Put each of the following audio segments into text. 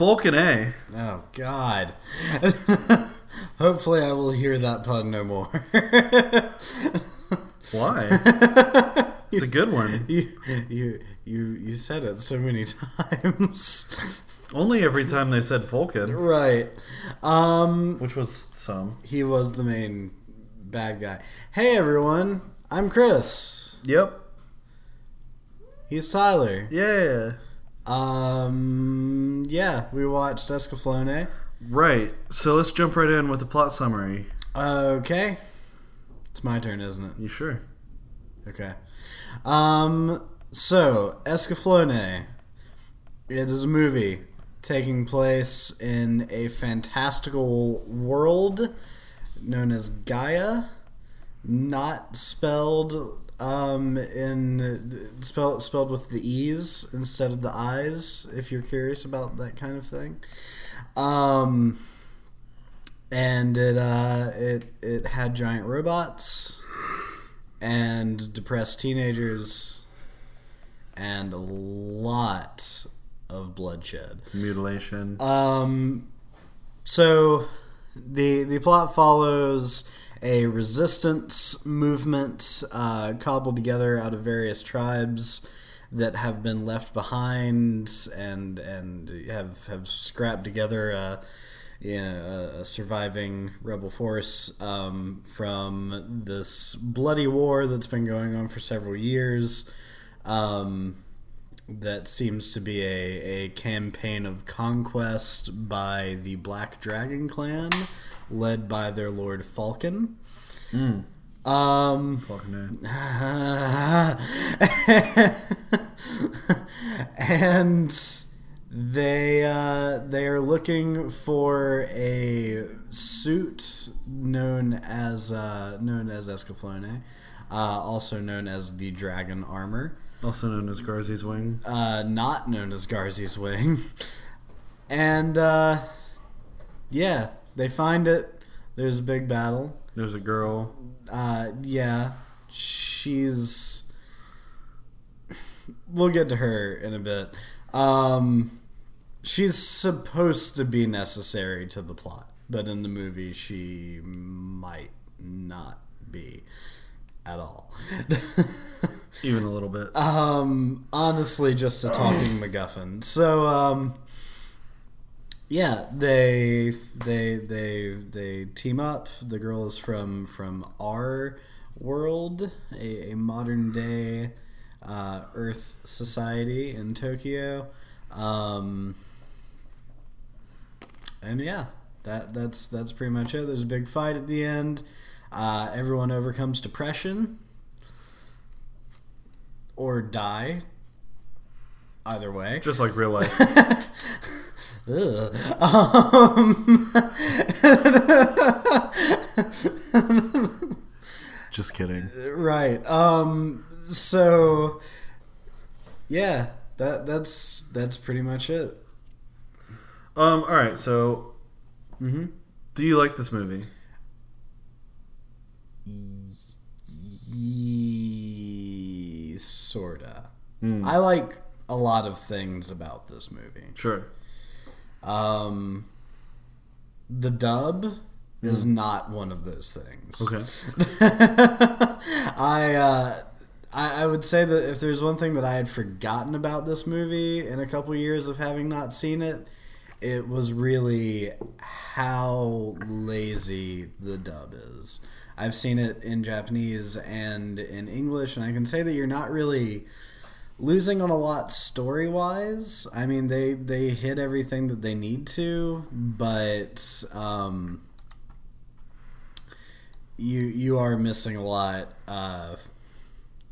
Folken A. Oh God. Hopefully, I will hear that pun no more. Why? it's a good one. you, you, you, you said it so many times. Only every time they said Folken, right. Um, which was some. he was the main bad guy. Hey everyone, I'm Chris. Yep. He's Tyler. Yeah. Um, yeah, we watched Escaflowne. Right. So let's jump right in with the plot summary. Okay. It's my turn, isn't it? You sure? Okay. Um, so, Escaflowne. It is a movie taking place in a fantastical world known as Gaea. Not spelled um, in spelled spelled with the e's instead of the i's. If you're curious about that kind of thing, um, and it uh, it it had giant robots and depressed teenagers and a lot of bloodshed. Mutilation. Um, so the the plot follows a resistance movement uh, cobbled together out of various tribes that have been left behind and and have have scrapped together a, you know, a surviving rebel force um, from this bloody war that's been going on for several years. Um, that seems to be a, a campaign of conquest by the Black Dragon clan, led by their lord Folken. Um, Folken and they uh, they are looking for a suit known as uh, known as Escaflowne, uh, also known as the Dragon Armor Also known as Garzey's Wing. uh, not known as Garzey's Wing. and uh, yeah, they find it. There's a big battle. There's a girl. Uh, yeah, she's. We'll get to her in a bit. Um, she's supposed to be necessary to the plot, but in the movie, she might not be at all. Even a little bit. Um, honestly, just a talking MacGuffin. So, um, yeah, they they they they team up. The girl is from from our world, a, a modern day uh, Earth society in Tokyo. Um, and yeah, that that's that's pretty much it. There's a big fight at the end. Uh, everyone overcomes depression or die. Either way. Just like real life. Um, Just kidding. right. Um, so yeah, that that's that's pretty much it. Um. All right. So, Mm-hmm. do you like this movie? Ye- sorta. Mm. I like a lot of things about this movie. Sure. Um, the dub is not one of those things. Okay. I, uh, I I would say that if there's one thing that I had forgotten about this movie in a couple years of having not seen it, it was really how lazy the dub is. I've seen it in Japanese and in English, and I can say that you're not really losing on a lot story wise. I mean, they they hit everything that they need to, but um, you you are missing a lot uh,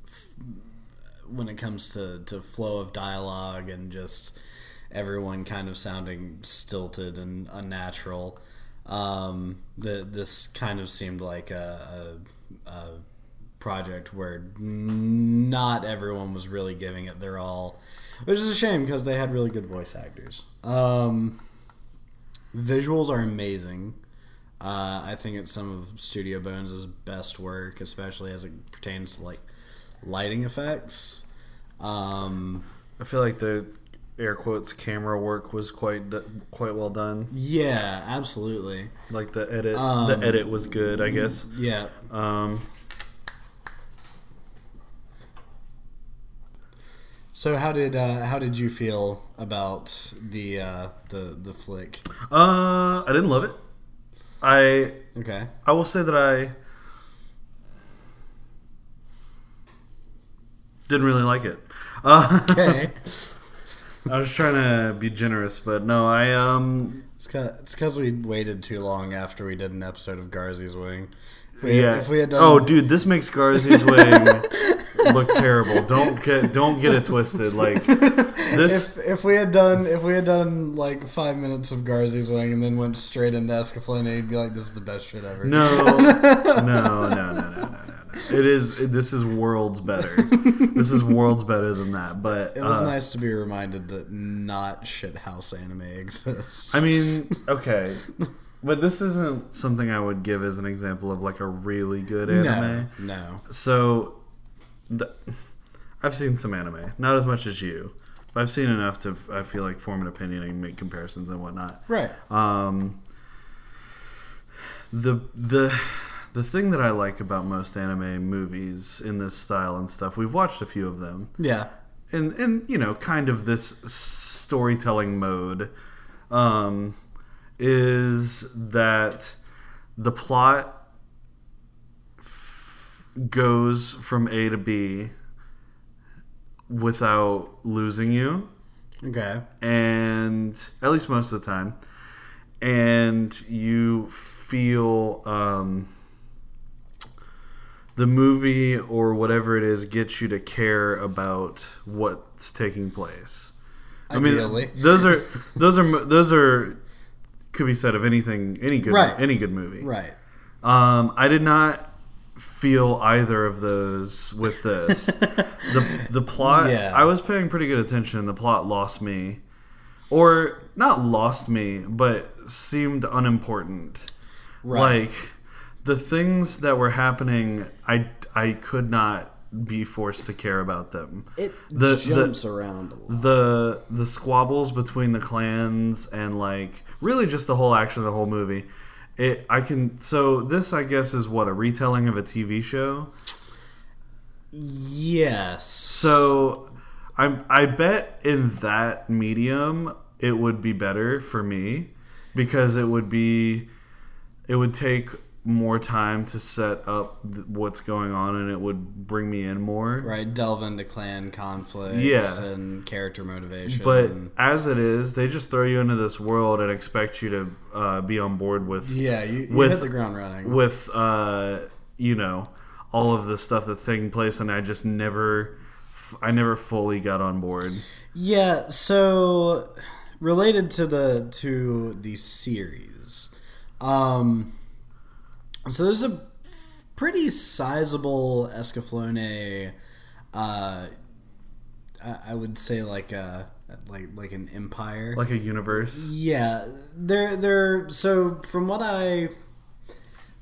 f- when it comes to to flow of dialogue and just everyone kind of sounding stilted and unnatural. Um, the, this kind of seemed like a, a, a project where not everyone was really giving it their all, which is a shame because they had really good voice actors. Um, visuals are amazing. Uh, I think it's some of Studio Bones' best work, especially as it pertains to like lighting effects. Um, I feel like the air quotes camera work was quite quite well done. Yeah, absolutely. Like the edit, Um, the edit was good, I guess. Yeah. Um, So how did uh, how did you feel about the uh, the the flick? uh, I didn't love it. I Okay. I will say that I didn't really like it. Uh, Okay. I was trying to be generous, but no, I um it's because we waited too long after we did an episode of Garzey's Wing. If we, yeah. If we had done, oh, dude, this makes Garzey's wing look terrible. Don't get don't get it twisted. Like this. If, if we had done if we had done like five minutes of Garzey's Wing and then went straight into Escaflowne, you'd be like, "This is the best shit ever." No, no, no, no, no. It is. This is worlds better. This is worlds better than that. But It was uh, nice to be reminded that not shithouse anime exists. I mean, okay, but this isn't something I would give as an example of like a really good anime. no, no. So, the, I've seen some anime, not as much as you, but I've seen enough to I feel like form an opinion and make comparisons and whatnot. Right. Um, the the the thing that I like about most anime movies in this style and stuff, we've watched a few of them, Yeah. And in you know kind of this storytelling mode, um, is that the plot f- goes from A to B without losing you Okay. and at least most of the time, and you feel um, the movie or whatever it is gets you to care about what's taking place. Ideally. I mean, those are those are those are could be said of anything, any good Right. any good movie. Right. Um, I did not feel either of those with this. the the plot Yeah. I was paying pretty good attention. The plot lost me, or not lost me, but seemed unimportant. Right. Like the things that were happening, I I could not be forced to care about them. It The- jumps around a lot. The the squabbles between the clans and like really just the whole action of the whole movie. It I can so this I guess is what a retelling of a TV show. Yes. So I I bet in that medium it would be better for me because it would be it would take more time to set up th- what's going on and it would bring me in more. right, delve into clan conflicts Yeah. and character motivation. But as it is, they just throw you into this world and expect you to uh, be on board with yeah, you, you with- hit the ground running. with uh, you know all of the stuff that's taking place, and I just never, I never fully got on board. Yeah, so related to the to the series, um, so there's a pretty sizable Escaflowne. uh, I, I would say like a like like an empire. Like a universe. Yeah, they're they're so from what I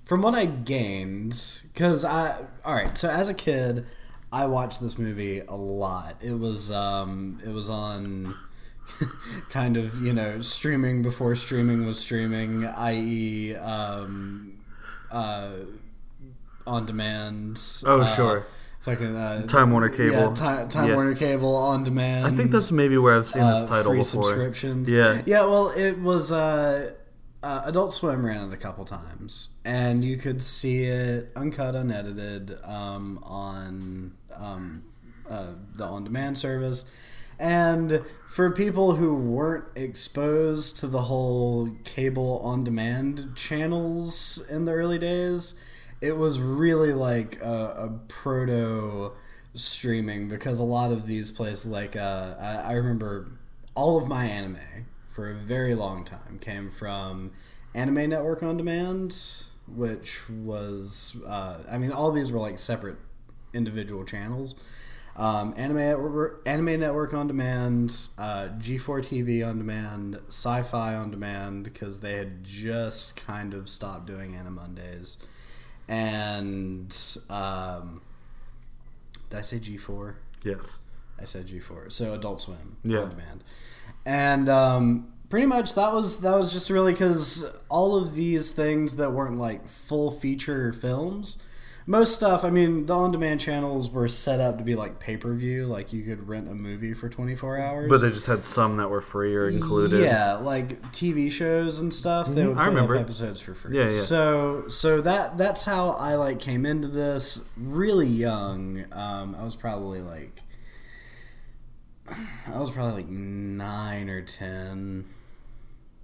from what I gained because I all right. So as a kid, I watched this movie a lot. It was um it was on kind of you know streaming before streaming was streaming, i.e. um uh on demand. Oh, uh, sure. Fucking uh, Time Warner Cable. Yeah, Time, Time Yeah. Warner Cable on demand. I think that's maybe where I've seen this uh, title free before. subscriptions. Yeah. yeah. Well, it was uh, uh, Adult Swim ran it a couple times, and you could see it uncut, unedited um, on um, uh, the on-demand service. And for people who weren't exposed to the whole cable on-demand channels in the early days, it was really like a, a proto streaming because a lot of these places, like uh, I, I remember all of my anime for a very long time came from Anime Network on Demand, which was uh, I mean all these were like separate individual channels. Um, Anime Network, Anime Network on Demand, uh, G4 TV on Demand, Sci-Fi on Demand because they had just kind of stopped doing Animondays, and um, did I say G4? Yes. I said G4. So Adult Swim Yeah. on demand. And um, pretty much that was that was just really because all of these things that weren't like full feature films. Most stuff, I mean, the on-demand channels were set up to be like pay-per-view, like you could rent a movie for 24 hours. But they just had some that were free or included. Yeah, like TV shows and stuff. They Mhm, would I put remember. up episodes for free. Yeah, yeah. So, so that that's how I like came into this really young. Um, I was probably like, I was probably like nine or ten.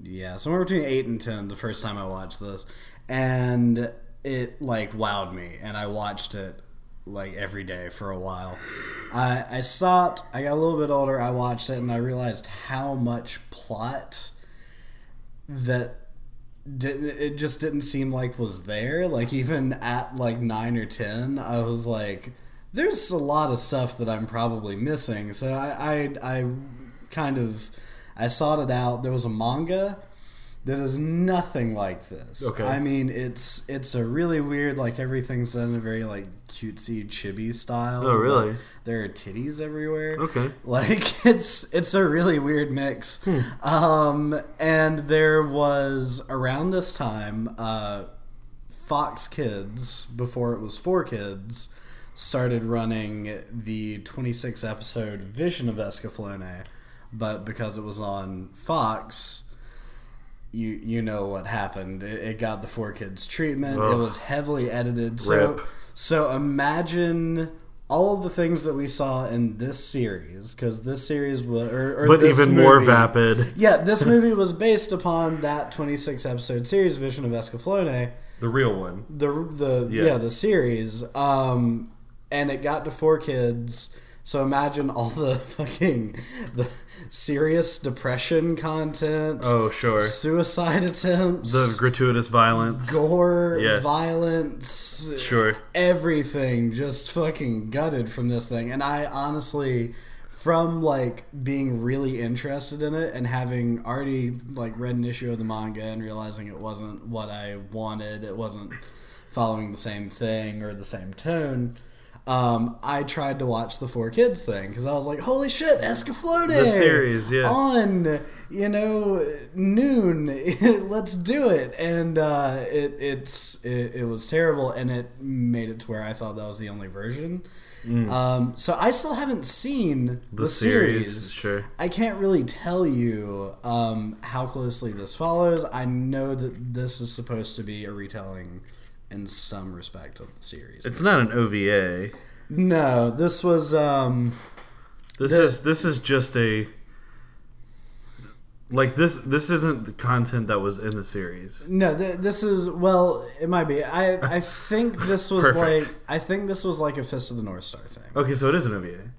Yeah, somewhere between eight and ten the first time I watched this, and it like wowed me, and I watched it like every day for a while. I I stopped. I got a little bit older. I watched it, and I realized how much plot that didn't it just didn't seem like was there. Like even at like nine or ten, I was like, "There's a lot of stuff that I'm probably missing." So I I, I kind of I sought it out. There was a manga that is nothing like this. Okay. I mean, it's it's a really weird like everything's done in a very like cutesy chibi style. Oh, really? There are titties everywhere. Okay. Like it's it's a really weird mix. Um, and there was around this time, uh, Fox Kids before it was for kids started running the 26 episode Vision of Escaflowne, but because it was on Fox. You, you know what happened. It, it got the 4Kids treatment. It was heavily edited. So Rip. so imagine all of the things that we saw in this series, because this series was, or, or But even more vapid. Yeah, this movie was based upon that 26 episode series, Vision of Escaflowne, The real one. the the yeah, Yeah. the series, um, and it got to 4Kids. So imagine all the fucking the serious depression content, Oh, sure. suicide attempts, The gratuitous violence. gore, Yeah. violence, Sure. everything just fucking gutted from this thing. And I honestly, from like being really interested in it and having already like read an issue of the manga and realizing it wasn't what I wanted, it wasn't following the same thing or the same tone. Um, I tried to watch the 4Kids thing because I was like, "Holy shit, Escaflowne!" The series, yeah. on you know noon let's do it and uh, it, it's it, it was terrible and it made it to where i thought that was the only version um, so i still haven't seen the, Mm. The series, series, sure. i can't really tell you um, how closely this follows i know that this is supposed to be a retelling in some respect of the series It's not an OVA. no this was um, This The- is this is just a like this this isn't the content that was in the series. No, th- this is well. It might be. I I think this was like I think this was like a Fist of the North Star thing. Okay, so it is an OVA.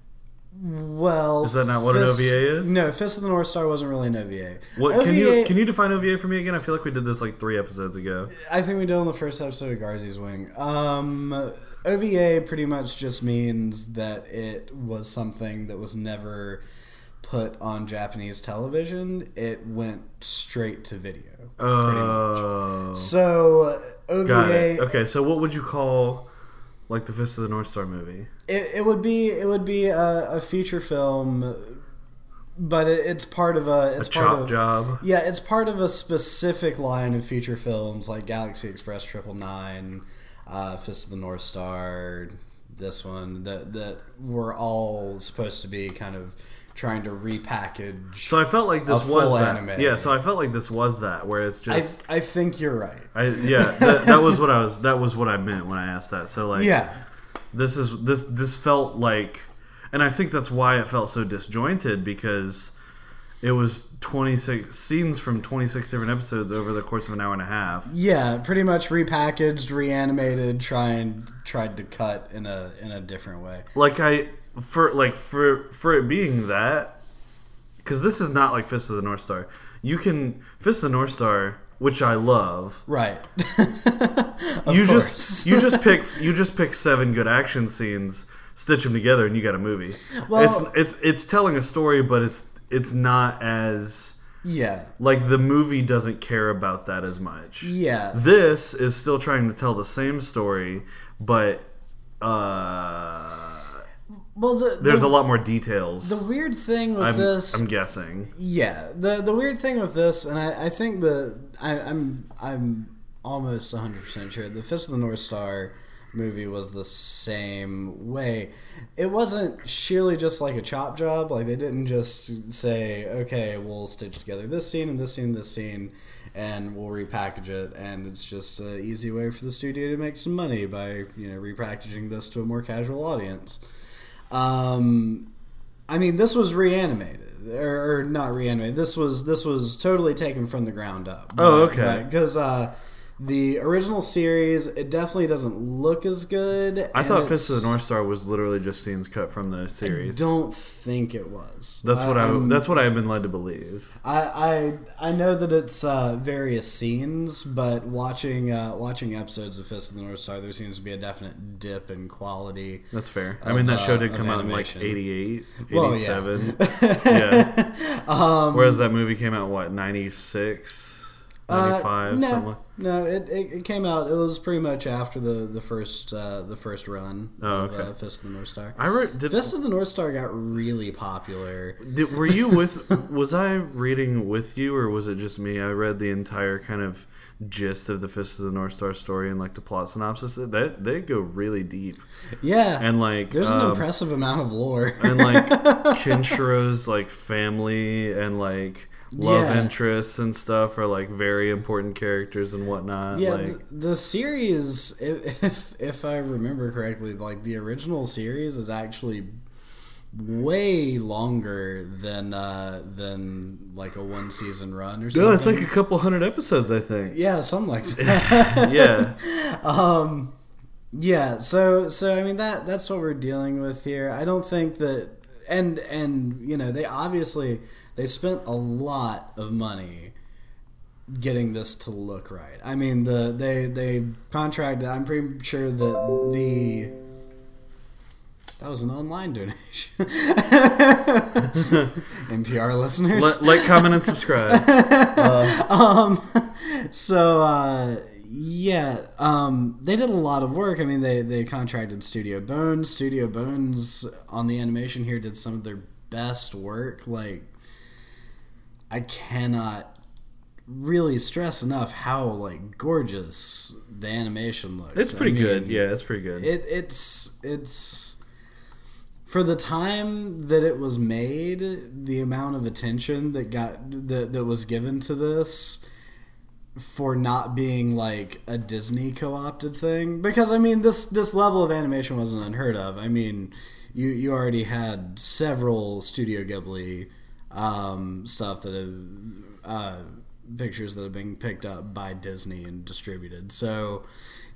Well, Is that not what an Fist- OVA is? No, Fist of the North Star wasn't really an OVA. What OVA, can you can you define OVA for me again? I feel like we did this like three episodes ago. I think we did on the first episode of Garzey's Wing. Um, OVA pretty much just means that it was something that was never put on Japanese television. It went straight to video. pretty much. Oh, So OVA. Okay, so what would you call like the Fist of the North Star movie? It, it would be it would be a, a feature film, but it, it's part of a A it's part chop of job. yeah it's part of a specific line of feature films like Galaxy Express Triple Nine, uh, Fist of the North Star, this one that that were all supposed to be kind of trying to repackage. So I felt like this was that. anime. Yeah, so I felt like this was that where it's I, just I think you're right. I, yeah, that, that was what I was. That was what I meant when I asked that. So like, Yeah, this is this this felt like, and I think that's why it felt so disjointed because it was twenty six scenes from twenty six different episodes over the course of an hour and a half. yeah, pretty much repackaged, reanimated, trying tried to cut in a in a different way. Like I for like for for it being that, because this is not like Fist of the North Star. You can Fist of the North Star, which I love. Right. Of you course. just you just pick you just pick seven good action scenes, stitch them together, and you got a movie. Well- it's it's it's telling a story, but it's it's not as yeah. like the movie doesn't care about that as much. Yeah. This is still trying to tell the same story, but uh well, the, There's the, a lot more details. the weird thing with I'm, this. I'm guessing. Yeah, the the weird thing with this, and I, I think the I, I'm I'm almost 100 percent sure the Fist of the North Star movie was the same way. It wasn't sheerly just like a chop job. Like they didn't just say, okay, we'll stitch together this scene and this scene, and this scene, and we'll repackage it, and it's just an easy way for the studio to make some money by you know repackaging this to a more casual audience. Um, I mean, this was reanimated, or, or not reanimated. This was this was totally taken from the ground up. Oh, okay. Because uh, the original series, it definitely doesn't look as good. I thought Fist of the North Star was literally just scenes cut from the series. Don't think it was. That's what I. I'm- That's what I've been led to believe. I, I I know that it's uh, various scenes, but watching uh, watching episodes of Fist of the North Star, there seems to be a definite dip in quality. That's fair. I mean, that show uh, did of come out in like animation. 88, Well, yeah. 87. yeah. Um, Whereas that movie came out, what, 96, Uh, 95, no, something like no, it, it, it came out. It was pretty much after the the first uh, the first run Oh, of okay. uh, Fist of the North Star. I wrote, did, Fist of the North Star got really popular. did, were you with, was I reading with you or was it just me? I read the entire kind of gist of the Fist of the North Star story and like the plot synopsis. That They go really deep. Yeah, And like, there's an um, impressive amount of lore. and like Kenshiro's like family and like love Yeah. interests and stuff are like very important characters and whatnot. yeah, like the, the series, if, if if I remember correctly, like the original series is actually way longer than uh than like a one season run or something. no, it's like a couple hundred episodes, I think. yeah, something like that. yeah, um yeah so so i mean that that's what we're dealing with here i don't think that and and you know they obviously they spent a lot of money getting this to look right. I mean the they they contracted i'm pretty sure that the that was an online donation. Npr listeners. Let, like, comment, and subscribe. um so uh yeah um they did a lot of work i mean they they contracted studio bones studio bones on the animation here did some of their best work like i cannot really stress enough how like gorgeous the animation looks It's I pretty mean, good. Yeah, it's pretty good. it it's it's for the time that it was made, the amount of attention that got that that was given to this for not being like a Disney co-opted thing because I mean this this level of animation wasn't unheard of. I mean, you you already had several Studio Ghibli um, stuff that have uh, pictures that have been picked up by Disney and distributed. So,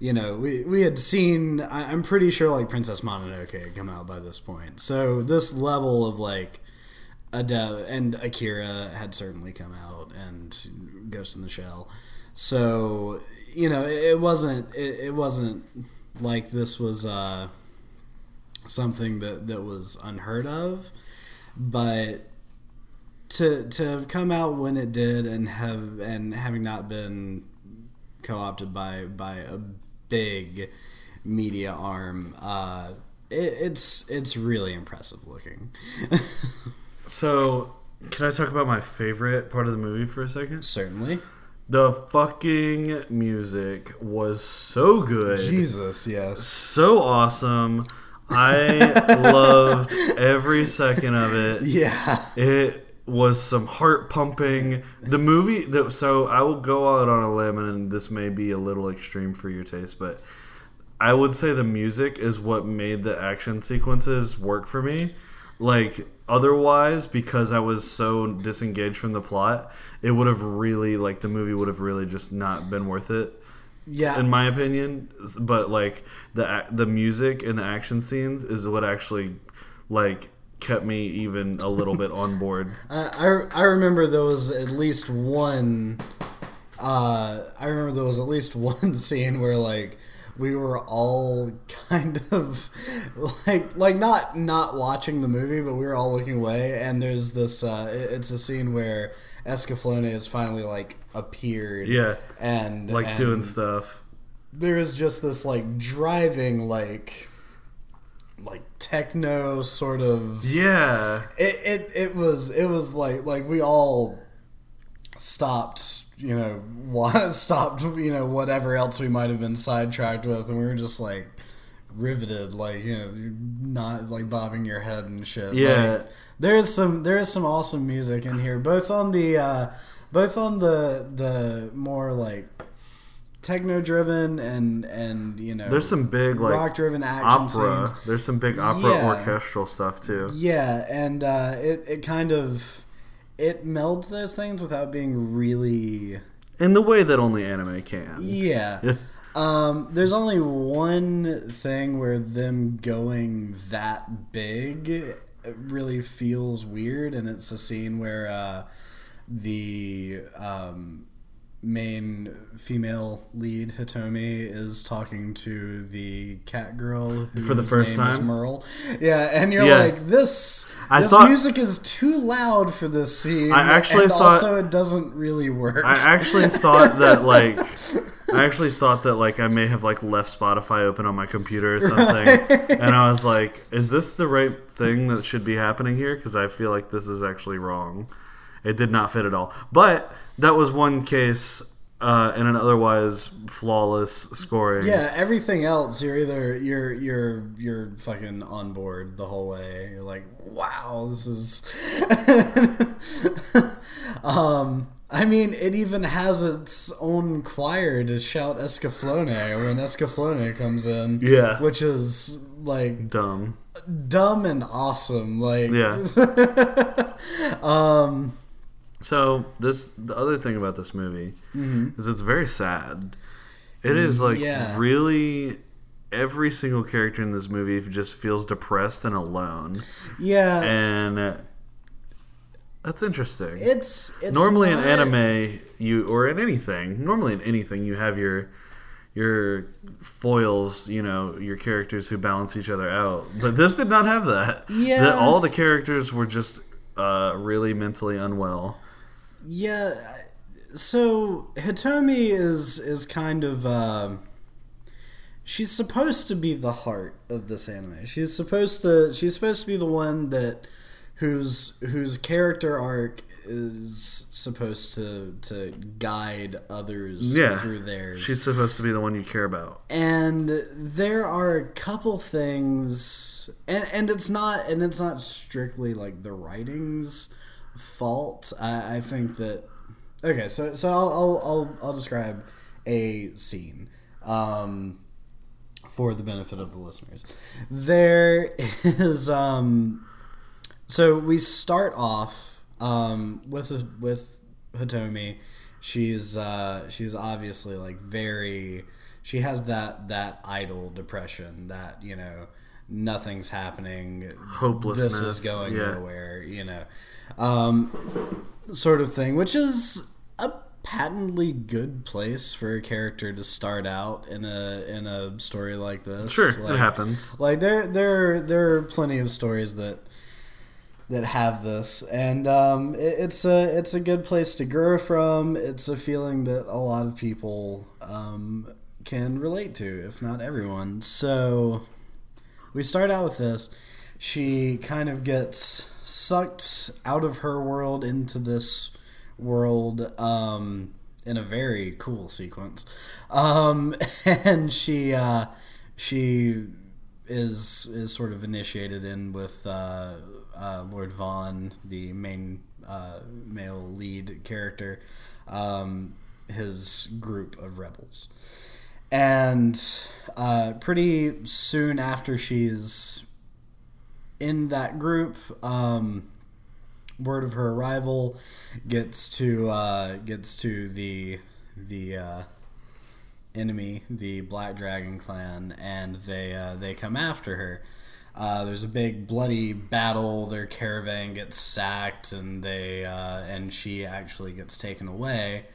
you know, we, we had seen, I- I'm pretty sure like Princess Mononoke had come out by this point. So this level of like, Ade- and Akira had certainly come out and Ghost in the Shell. So, you know, it, it wasn't, it, it wasn't like this was, uh, something that, that was unheard of, but to to have come out when it did and have and having not been co-opted by by a big media arm uh it, it's it's really impressive looking. So, can I talk about my favorite part of the movie for a second? certainly The fucking music was so good. jesus yes so awesome. I loved every second of it. yeah It was some heart pumping. The movie that so I will go out on a limb and this may be a little extreme for your taste, but I would say the music is what made the action sequences work for me. Like otherwise because I was so disengaged from the plot, it would have really like the movie would have really just not been worth it yeah in my opinion. But like the the music and the action scenes is what actually like kept me even a little bit on board. I, I I remember there was at least one. Uh, I remember there was at least one scene where like we were all kind of like like not not watching the movie, but we were all looking away. And there's this uh, it's a scene where Escaflowne has finally like appeared. Yeah. and Like and doing stuff. There is just this like driving like like techno sort of Yeah. it, it it was it was like like we all stopped you know stopped you know whatever else we might have been sidetracked with and we were just like riveted like you know not like bobbing your head and shit Yeah. Like, there's some there is some awesome music in here both on the uh both on the the more like techno driven and and you know There's some big like rock driven action opera. scenes There's some big opera Yeah. orchestral stuff too. yeah, and uh, it it kind of it melds those things without being really In the way that only anime can. yeah. Um, there's only one thing where them going that big really feels weird, and it's a scene where uh, the um, main female lead Hitomi is talking to the cat girl For the first name is time? Merle. Yeah, and you're Yeah. like this. I this thought- music is too loud for this scene. I actually and thought- also it doesn't really work. I actually thought that like I actually thought that like I may have like left Spotify open on my computer or something, and I was like, "Is this the right thing that should be happening here?" Because I feel like this is actually wrong. It did not fit at all. But that was one case uh, in an otherwise flawless scoring. Yeah, everything else you're either you're you're you're fucking on board the whole way. You're like, wow, this is. um, I mean, it even has its own choir to shout Escaflowne when Escaflowne comes in. Yeah. which is like Dumb. dumb and awesome. Like, Yeah. um, So this the other thing about this movie is it's very sad. It is like Yeah. really every single character in this movie just feels depressed and alone, yeah, and uh, that's interesting. it's it's normally in anime, you or in anything, normally in anything, you have your your foils, you know, your characters who balance each other out. But this did not have that. Yeah. That all the characters were just uh, really mentally unwell. Yeah, so Hitomi is is kind of um she's supposed to be the heart of this anime. She's supposed to she's supposed to be the one that whose whose character arc is supposed to to guide others Yeah. through theirs. She's supposed to be the one you care about. and there are a couple things and and it's not and it's not strictly like the writing's fault i, I think that okay so so I'll, I'll i'll i'll describe a scene um for the benefit of the listeners there is um so we start off um, with with Hitomi. She's uh, she's obviously like very. She has that that idle depression that you know nothing's happening. Hopelessness, This is going yeah. nowhere. You know, um, sort of thing, which is a patently good place for a character to start out in a in a story like this. Sure, Like- it happens. like there there there are plenty of stories that that have this and um, it, it's a it's a good place to grow from it's a feeling that a lot of people um, can relate to if not everyone so we start out with this. She kind of gets sucked out of her world into this world um, in a very cool sequence. Um, and she uh, she is is sort of initiated in with uh, uh, Lord Van, the main uh, male lead character, um, his group of rebels, and uh, pretty soon after she's in that group, um, word of her arrival gets to uh, gets to the the uh, enemy, the Black Dragon clan, and they uh, they come after her. Uh, there's a big bloody battle. Their caravan gets sacked, and they uh, and she actually gets taken away.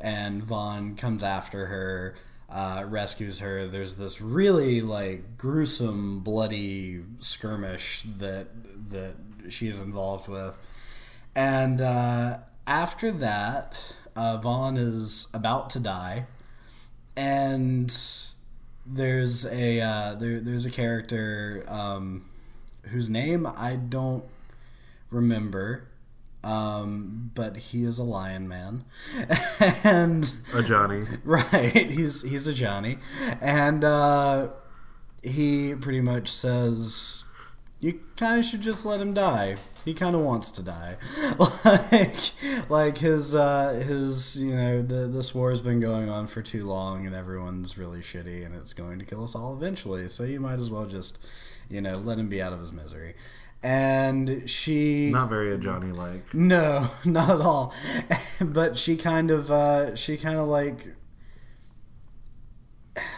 And Van comes after her, uh, rescues her. There's this really like gruesome, bloody skirmish that that she's involved with. And uh, after that, uh, Van is about to die, and there's a uh, there, there's a character um, whose name I don't remember, um, but he is a lion man, and A Johnny. right, he's he's a Johnny, and uh, he pretty much says you kind of should just let him die. He kind of wants to die, like like his uh, his you know the this war has been going on for too long and everyone's really shitty and it's going to kill us all eventually. So you might as well just you know let him be out of his misery. And she Not very a Johnny like. no, not at all. but she kind of uh, she kind of like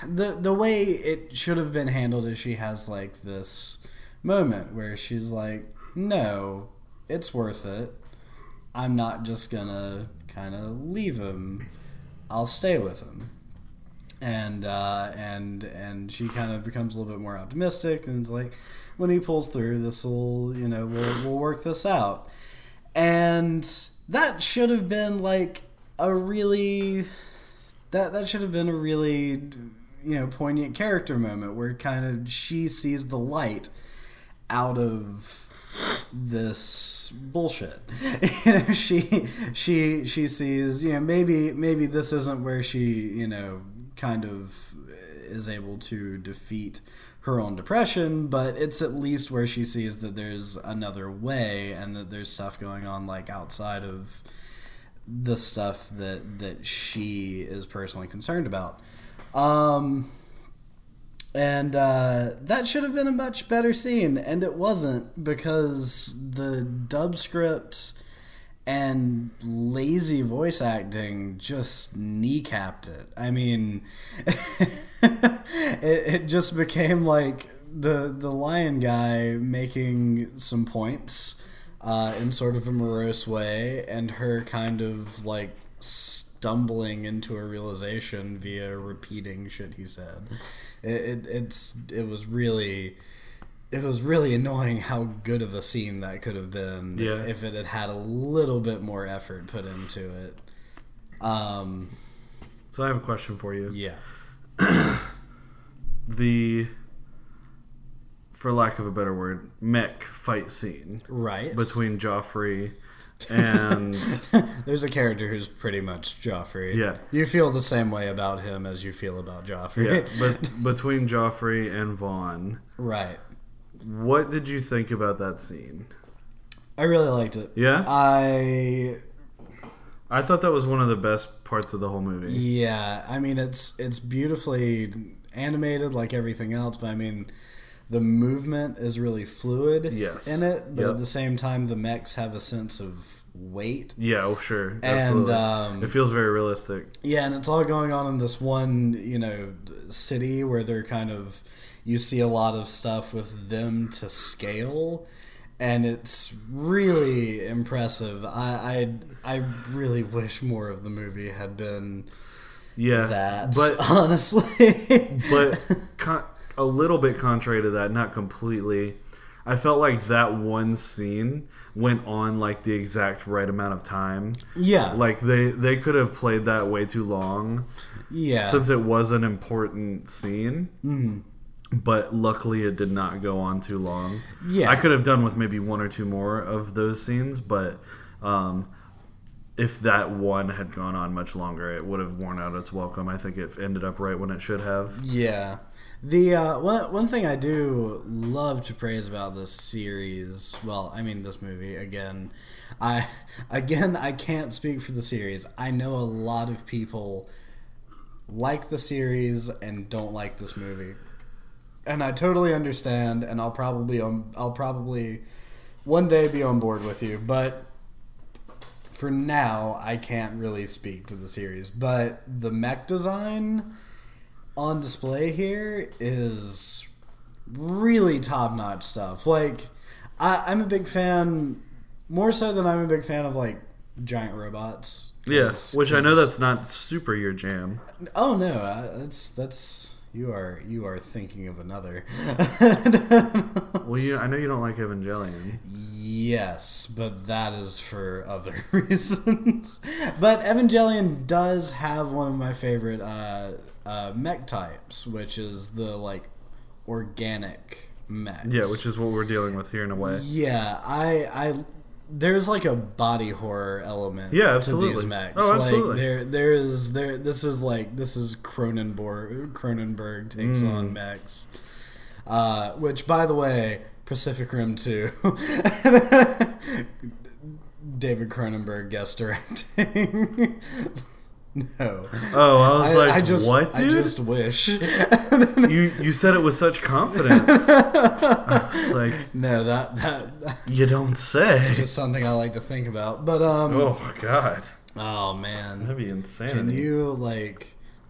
the the way it should have been handled is she has like this moment where she's like, "No, it's worth it. I'm not just gonna kind of leave him. I'll stay with him." And uh, and and she kind of becomes a little bit more optimistic and it's like, when he pulls through, this will you know we'll we'll work this out. And that should have been like a really that that should have been a really you know poignant character moment where kind of she sees the light out of this bullshit. You know she she she sees you know maybe maybe this isn't where she you know kind of is able to defeat her own depression, but it's at least where she sees that there's another way and that there's stuff going on like outside of the stuff that that she is personally concerned about. Um and uh, that should have been a much better scene, and it wasn't because the dub script and lazy voice acting just kneecapped it. I mean, it, it just became like the the lion guy making some points uh, in sort of a morose way, and her kind of like stumbling into a realization via repeating shit he said. It, it it's it was really it was really annoying how good of a scene that could have been Yeah. if it had had a little bit more effort put into it. Um, So I have a question for you. yeah. The, for lack of a better word, mech fight scene Right. between Joffrey and There's a character who's pretty much Joffrey. Yeah. You feel the same way about him as you feel about Joffrey. yeah, but between Joffrey and Van, right. What did you think about that scene? I really liked it. Yeah, I I thought that was one of the best parts of the whole movie. yeah, I mean it's it's beautifully animated like everything else, but I mean the movement is really fluid Yes. in it, but Yep. at the same time the mechs have a sense of weight. Yeah, oh sure, And um, it feels very realistic. Yeah, and it's all going on in this one, you know, city where they're kind of you see a lot of stuff with them to scale and it's really impressive. I I, I really wish more of the movie had been Yeah, that but honestly. but con- a little bit contrary to that, not completely. I felt like that one scene went on like the exact right amount of time. yeah. Like they they could have played that way too long yeah. since it was an important scene. Mhm. But luckily, it did not go on too long. Yeah. I could have done with maybe one or two more of those scenes, but um, if that one had gone on much longer, it would have worn out its welcome. I think it ended up right when it should have. Yeah. The uh, one one thing I do love to praise about this series, well, I mean this movie again, I again I can't speak for the series. I know a lot of people like the series and don't like this movie, and I totally understand. And I'll probably um, I'll probably one day be on board with you, but for now I can't really speak to the series. But the mech design on display here is really top notch stuff. Like, I, I'm a big fan, more so than I'm a big fan of like giant robots. Yes, 'Cause- which I know that's not super your jam. Oh no, uh, that's that's you are you are thinking of another. Well, you, I know you don't like Evangelion. Yes, but that is for other reasons. but Evangelion does have one of my favorite uh, uh, mech types, which is the like organic mech. Yeah, which is what we're dealing with here in a way. Yeah, I I there's like a body horror element Yeah, to these mechs. Oh, Like absolutely. there there is there this is like this is Cronenberg Cronenberg takes Mm. on mechs. Uh, which by the way, Pacific Rim 2 David Cronenberg guest directing. no. Oh, I was I, like, I just what, I just wish. You you said it with such confidence. I was like, no, that that you don't say. It's just something I like to think about. But um Oh my god, Oh man, that'd be insane. can you like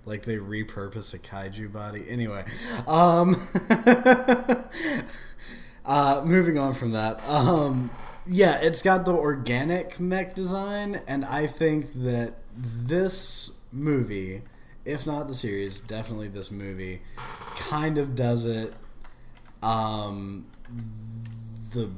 like they repurpose a kaiju body? Anyway, um, uh, moving on from that, um, yeah, it's got the organic mech design, and I think that this movie, if not the series, definitely this movie, kind of does it, um, the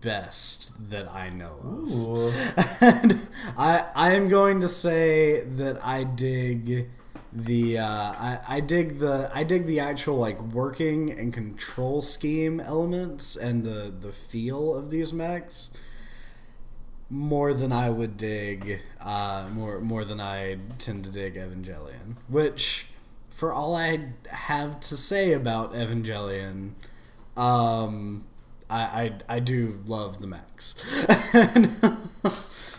best that I know of. And I I am going to say that I dig the uh, I, I dig the I dig the actual like working and control scheme elements and the the feel of these mechs more than I would dig uh, more more than I tend to dig Evangelion, which for all I have to say about Evangelion, um, I, I I do love the mechs.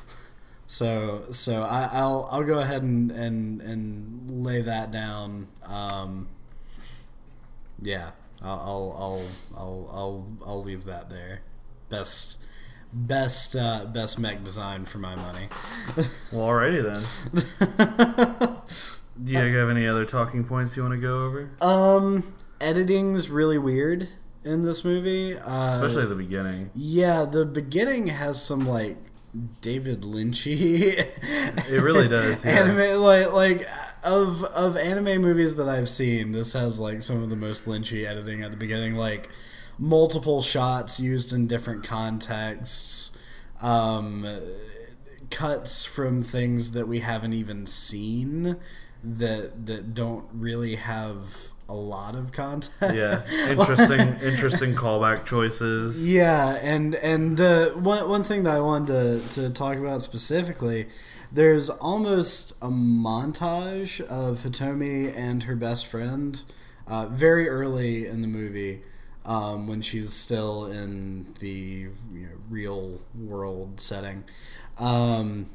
so so I, I'll I'll go ahead and, and, and lay that down. Um, yeah, I'll I'll I'll I'll I'll, I'll leave that there. Best best uh, best mech design for my money. Well, alrighty then. Do you have any other talking points you want to go over? um, editing's really weird in this movie. Uh, Especially the beginning. Yeah, the beginning has some like David Lynchy. It really does, yeah. Anime like like of of anime movies that I've seen, this has like some of the most Lynchy editing at the beginning, like multiple shots used in different contexts, um, cuts from things that we haven't even seen that that don't really have a lot of context. Yeah, interesting, interesting callback choices. Yeah, and and the one one thing that I wanted to, to talk about specifically, there's almost a montage of Hitomi and her best friend, uh, very early in the movie, um, when she's still in the you know, real world setting, um,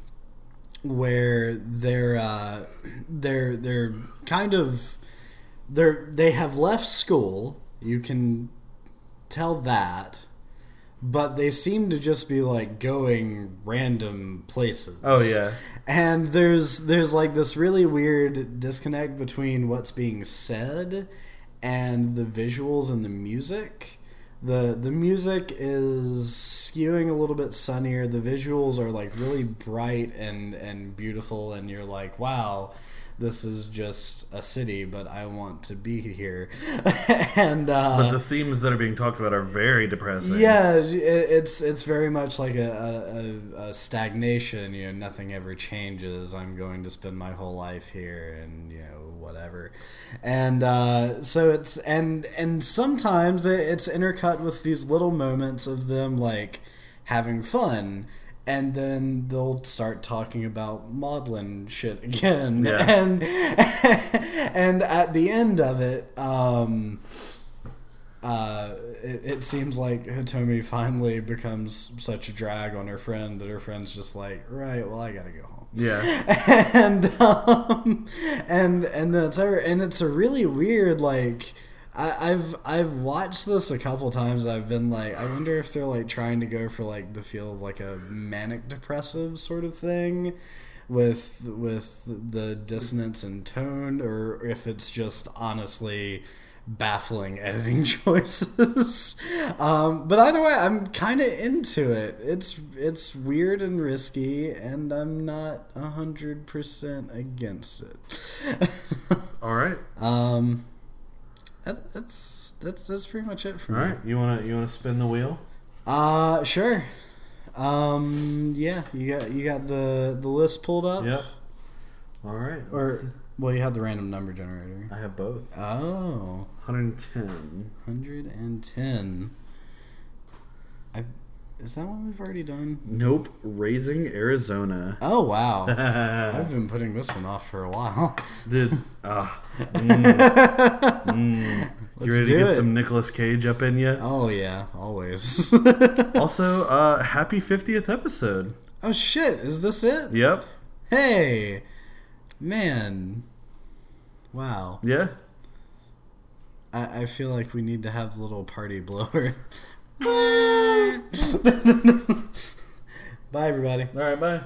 where they're uh, they're they're kind of they're they have left school. You can tell that, but they seem to just be like going random places. Oh yeah, And there's there's like this really weird disconnect between what's being said and the visuals and the music. The the music is skewing a little bit sunnier. The visuals are like really bright and and beautiful and you're like, "Wow, this is just a city, but I want to be here." and uh but the themes that are being talked about are very depressing. yeah, it- it's it's very much like a, a, a, a stagnation. You know, nothing ever changes. I'm going to spend my whole life here, and you know, whatever. And uh, so it's and and sometimes it's intercut with these little moments of them like having fun. And then they'll start talking about maudlin shit again, Yeah. and and at the end of it, um, uh, it, it seems like Hitomi finally becomes such a drag on her friend that her friend's just like, right, well, I gotta go. Yeah, and um, and and that's over. And it's a really weird like. I, I've I've watched this a couple times. I've been like, I wonder if they're like trying to go for like the feel of like a manic depressive sort of thing, with with the dissonance in tone, or if it's just honestly baffling editing choices. um, but either way, I'm kind of into it. It's it's weird and risky, and I'm not hundred percent against it. all right, um, that, that's that's that's pretty much it for all me. right. You wanna you wanna spin the wheel? Uh, sure. Um, yeah, you got you got the the list pulled up. Yep. All right. Or Well, you have the random number generator. I have both. Oh, 110. 110. I, is that one we've already done? Nope. Raising Arizona. Oh, wow. I've been putting this one off for a while. Did ah. mm, mm. Let's You ready do to get it. some Nicolas Cage up in you? Oh, yeah, always. Also, uh, happy 50th episode. oh, shit. Is this it? Yep. Hey, man. Wow. Yeah. I, I feel like we need to have little party blower. Bye, everybody. All right. Bye.